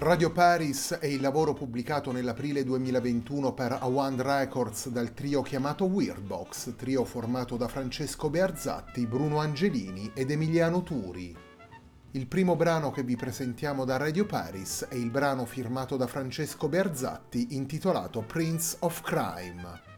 Radio Paris è il lavoro pubblicato nell'aprile 2021 per Awand Records dal trio chiamato Weirdbox, trio formato da Francesco Bearzatti, Bruno Angelini ed Emiliano Turi. Il primo brano che vi presentiamo da Radio Paris è il brano firmato da Francesco Bearzatti intitolato Prince of Crime.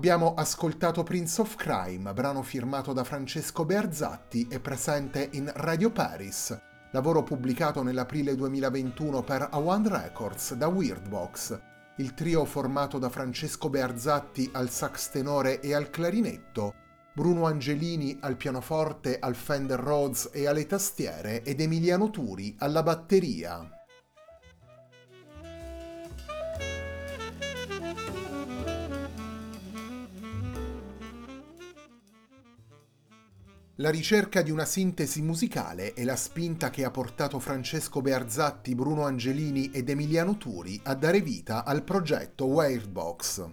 Abbiamo ascoltato Prince of Crime, brano firmato da Francesco Bearzatti e presente in Radio Paris, lavoro pubblicato nell'aprile 2021 per A1 Records da Weirdbox, il trio formato da Francesco Bearzatti al sax tenore e al clarinetto, Bruno Angelini al pianoforte, al Fender Rhodes e alle tastiere ed Emiliano Turi alla batteria. La ricerca di una sintesi musicale è la spinta che ha portato Francesco Bearzatti, Bruno Angelini ed Emiliano Turi a dare vita al progetto Weirdbox.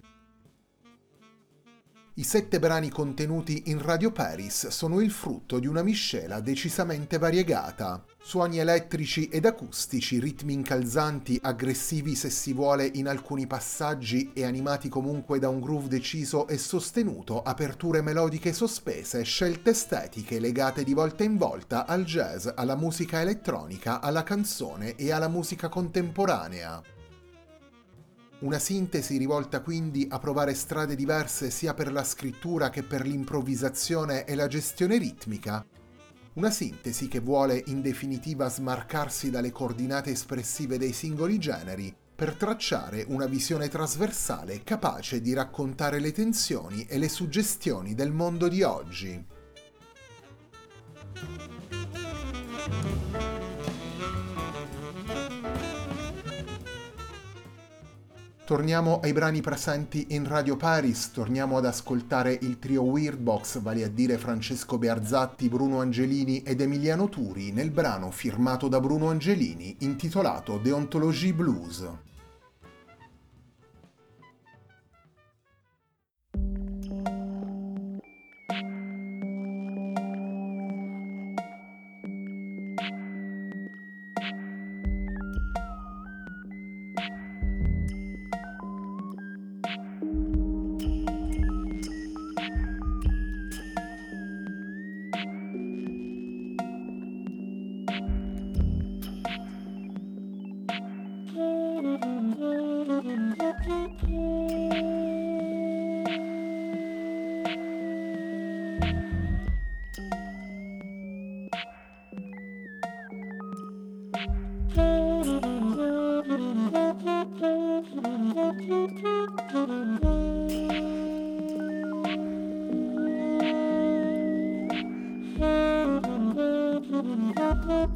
I sette brani contenuti in Radio Paris sono il frutto di una miscela decisamente variegata. Suoni elettrici ed acustici, ritmi incalzanti, aggressivi se si vuole in alcuni passaggi e animati comunque da un groove deciso e sostenuto, aperture melodiche sospese, scelte estetiche legate di volta in volta al jazz, alla musica elettronica, alla canzone e alla musica contemporanea. Una sintesi rivolta quindi a provare strade diverse sia per la scrittura che per l'improvvisazione e la gestione ritmica. Una sintesi che vuole in definitiva smarcarsi dalle coordinate espressive dei singoli generi per tracciare una visione trasversale capace di raccontare le tensioni e le suggestioni del mondo di oggi. Torniamo ai brani presenti in Radio Paris, torniamo ad ascoltare il trio Weirdbox, vale a dire Francesco Bearzatti, Bruno Angelini ed Emiliano Turi, nel brano firmato da Bruno Angelini intitolato Deontologie Blues.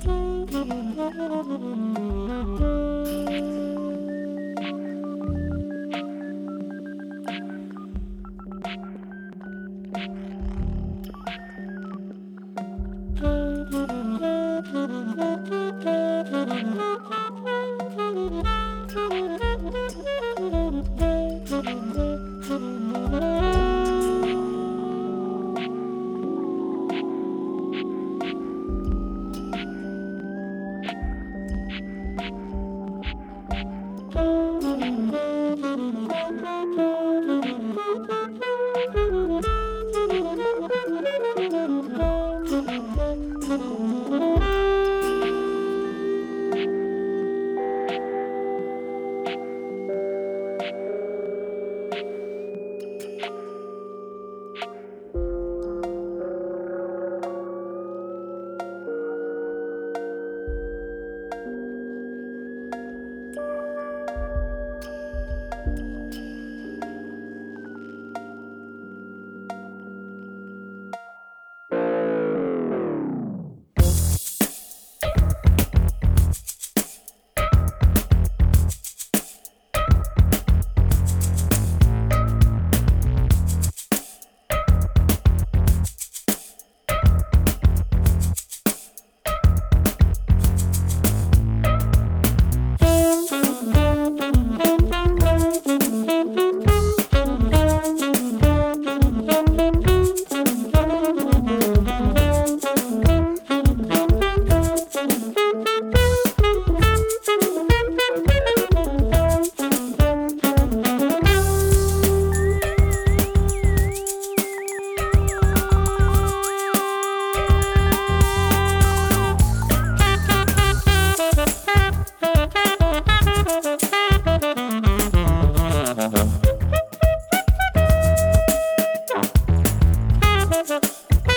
Thank you. thank you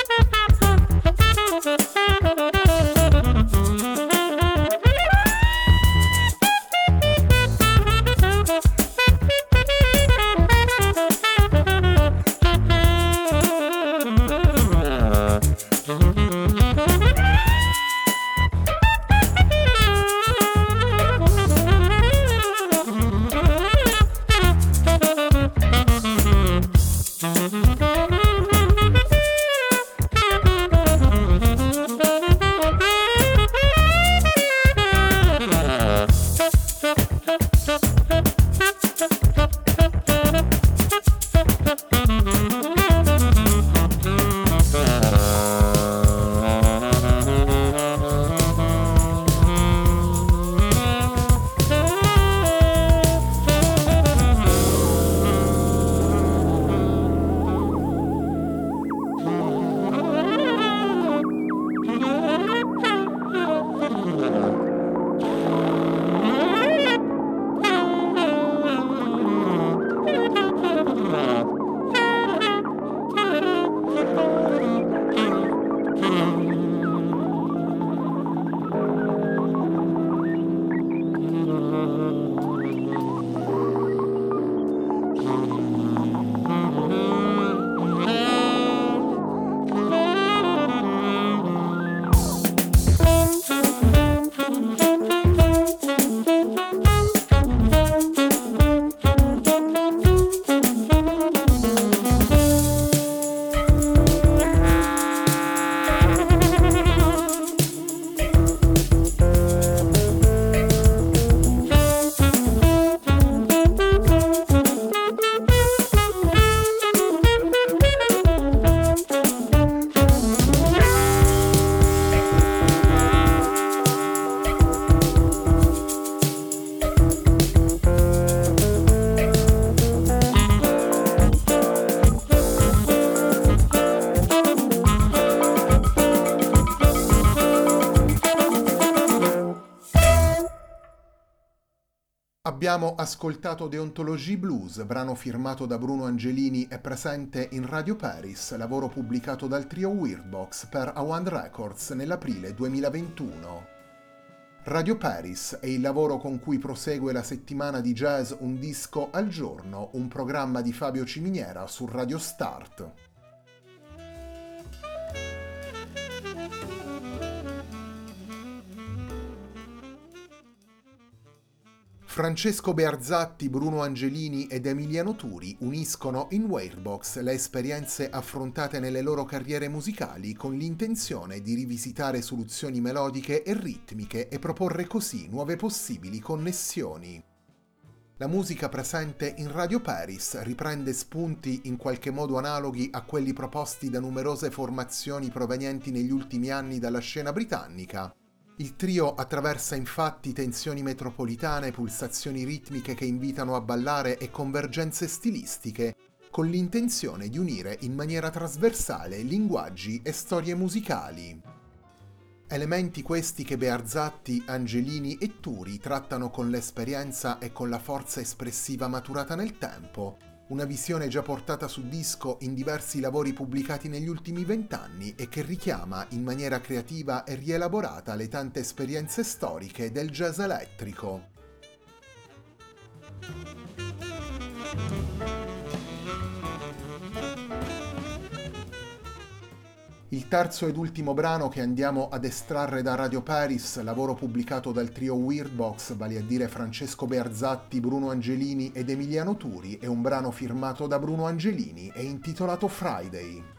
Thank you. Abbiamo ascoltato Deontologie Blues, brano firmato da Bruno Angelini e presente in Radio Paris, lavoro pubblicato dal trio Weirdbox per Awand Records nell'aprile 2021. Radio Paris è il lavoro con cui prosegue la settimana di jazz Un disco al giorno, un programma di Fabio Ciminiera su Radio Start. Francesco Bearzatti, Bruno Angelini ed Emiliano Turi uniscono in Warebox le esperienze affrontate nelle loro carriere musicali con l'intenzione di rivisitare soluzioni melodiche e ritmiche e proporre così nuove possibili connessioni. La musica presente in Radio Paris riprende spunti in qualche modo analoghi a quelli proposti da numerose formazioni provenienti negli ultimi anni dalla scena britannica, il trio attraversa infatti tensioni metropolitane, pulsazioni ritmiche che invitano a ballare e convergenze stilistiche, con l'intenzione di unire in maniera trasversale linguaggi e storie musicali. Elementi questi che Bearzatti, Angelini e Turi trattano con l'esperienza e con la forza espressiva maturata nel tempo, una visione già portata su disco in diversi lavori pubblicati negli ultimi vent'anni e che richiama in maniera creativa e rielaborata le tante esperienze storiche del jazz elettrico. Il terzo ed ultimo brano che andiamo ad estrarre da Radio Paris, lavoro pubblicato dal trio Weirdbox, vale a dire Francesco Bearzatti, Bruno Angelini ed Emiliano Turi, è un brano firmato da Bruno Angelini e intitolato Friday.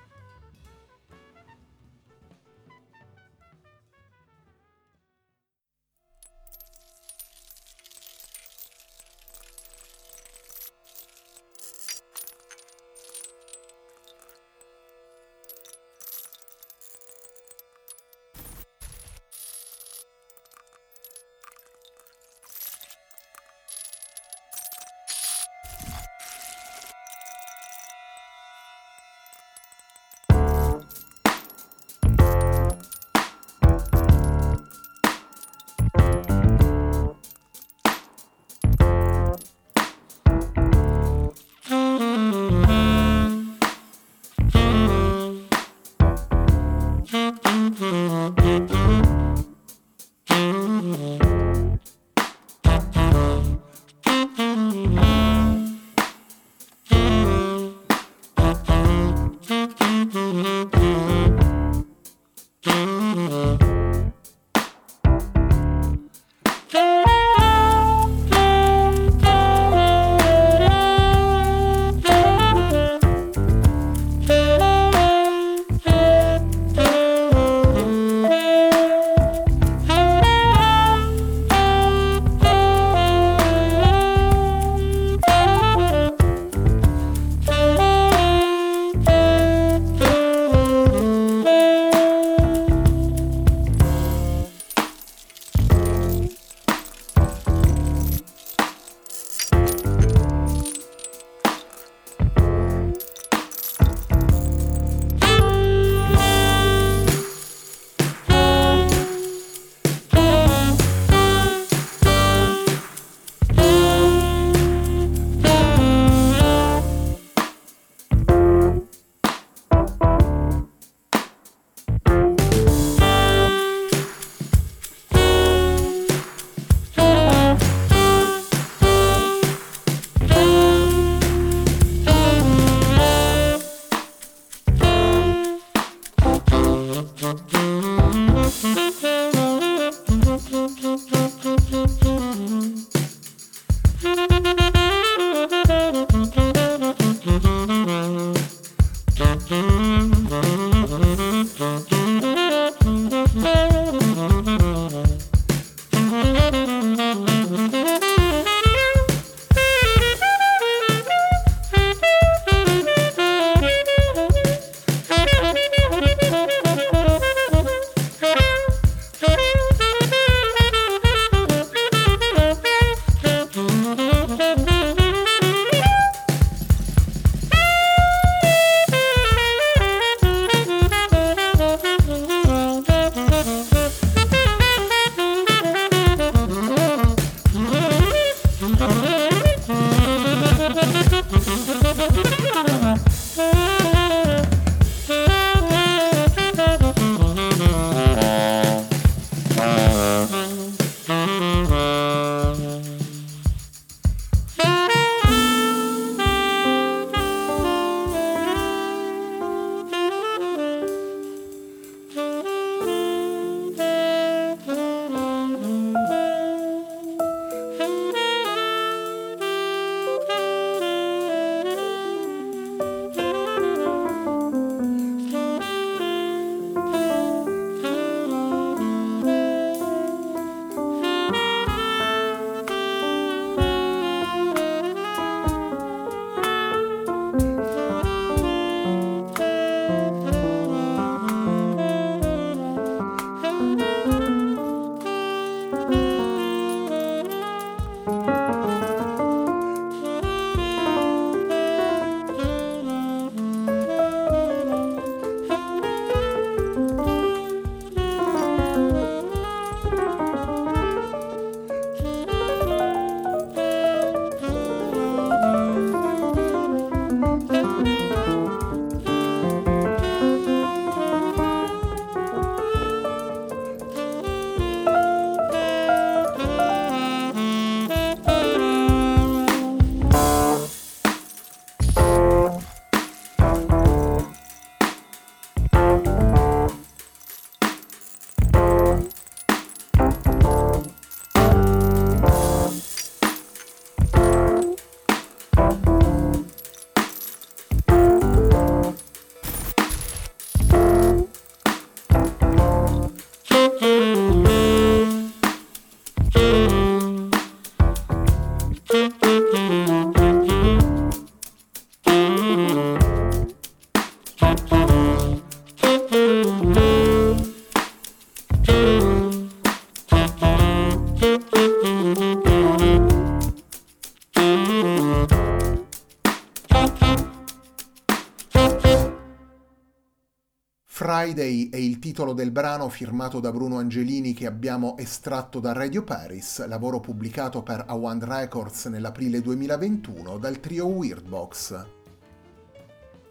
Friday è il titolo del brano firmato da Bruno Angelini che abbiamo estratto da Radio Paris, lavoro pubblicato per Awand Records nell'aprile 2021 dal trio Weirdbox.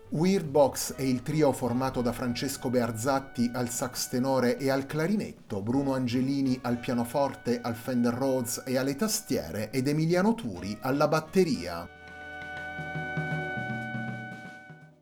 Weirdbox è il trio formato da Francesco Bearzatti al sax tenore e al clarinetto, Bruno Angelini al pianoforte, al Fender Rhodes e alle tastiere ed Emiliano Turi alla batteria.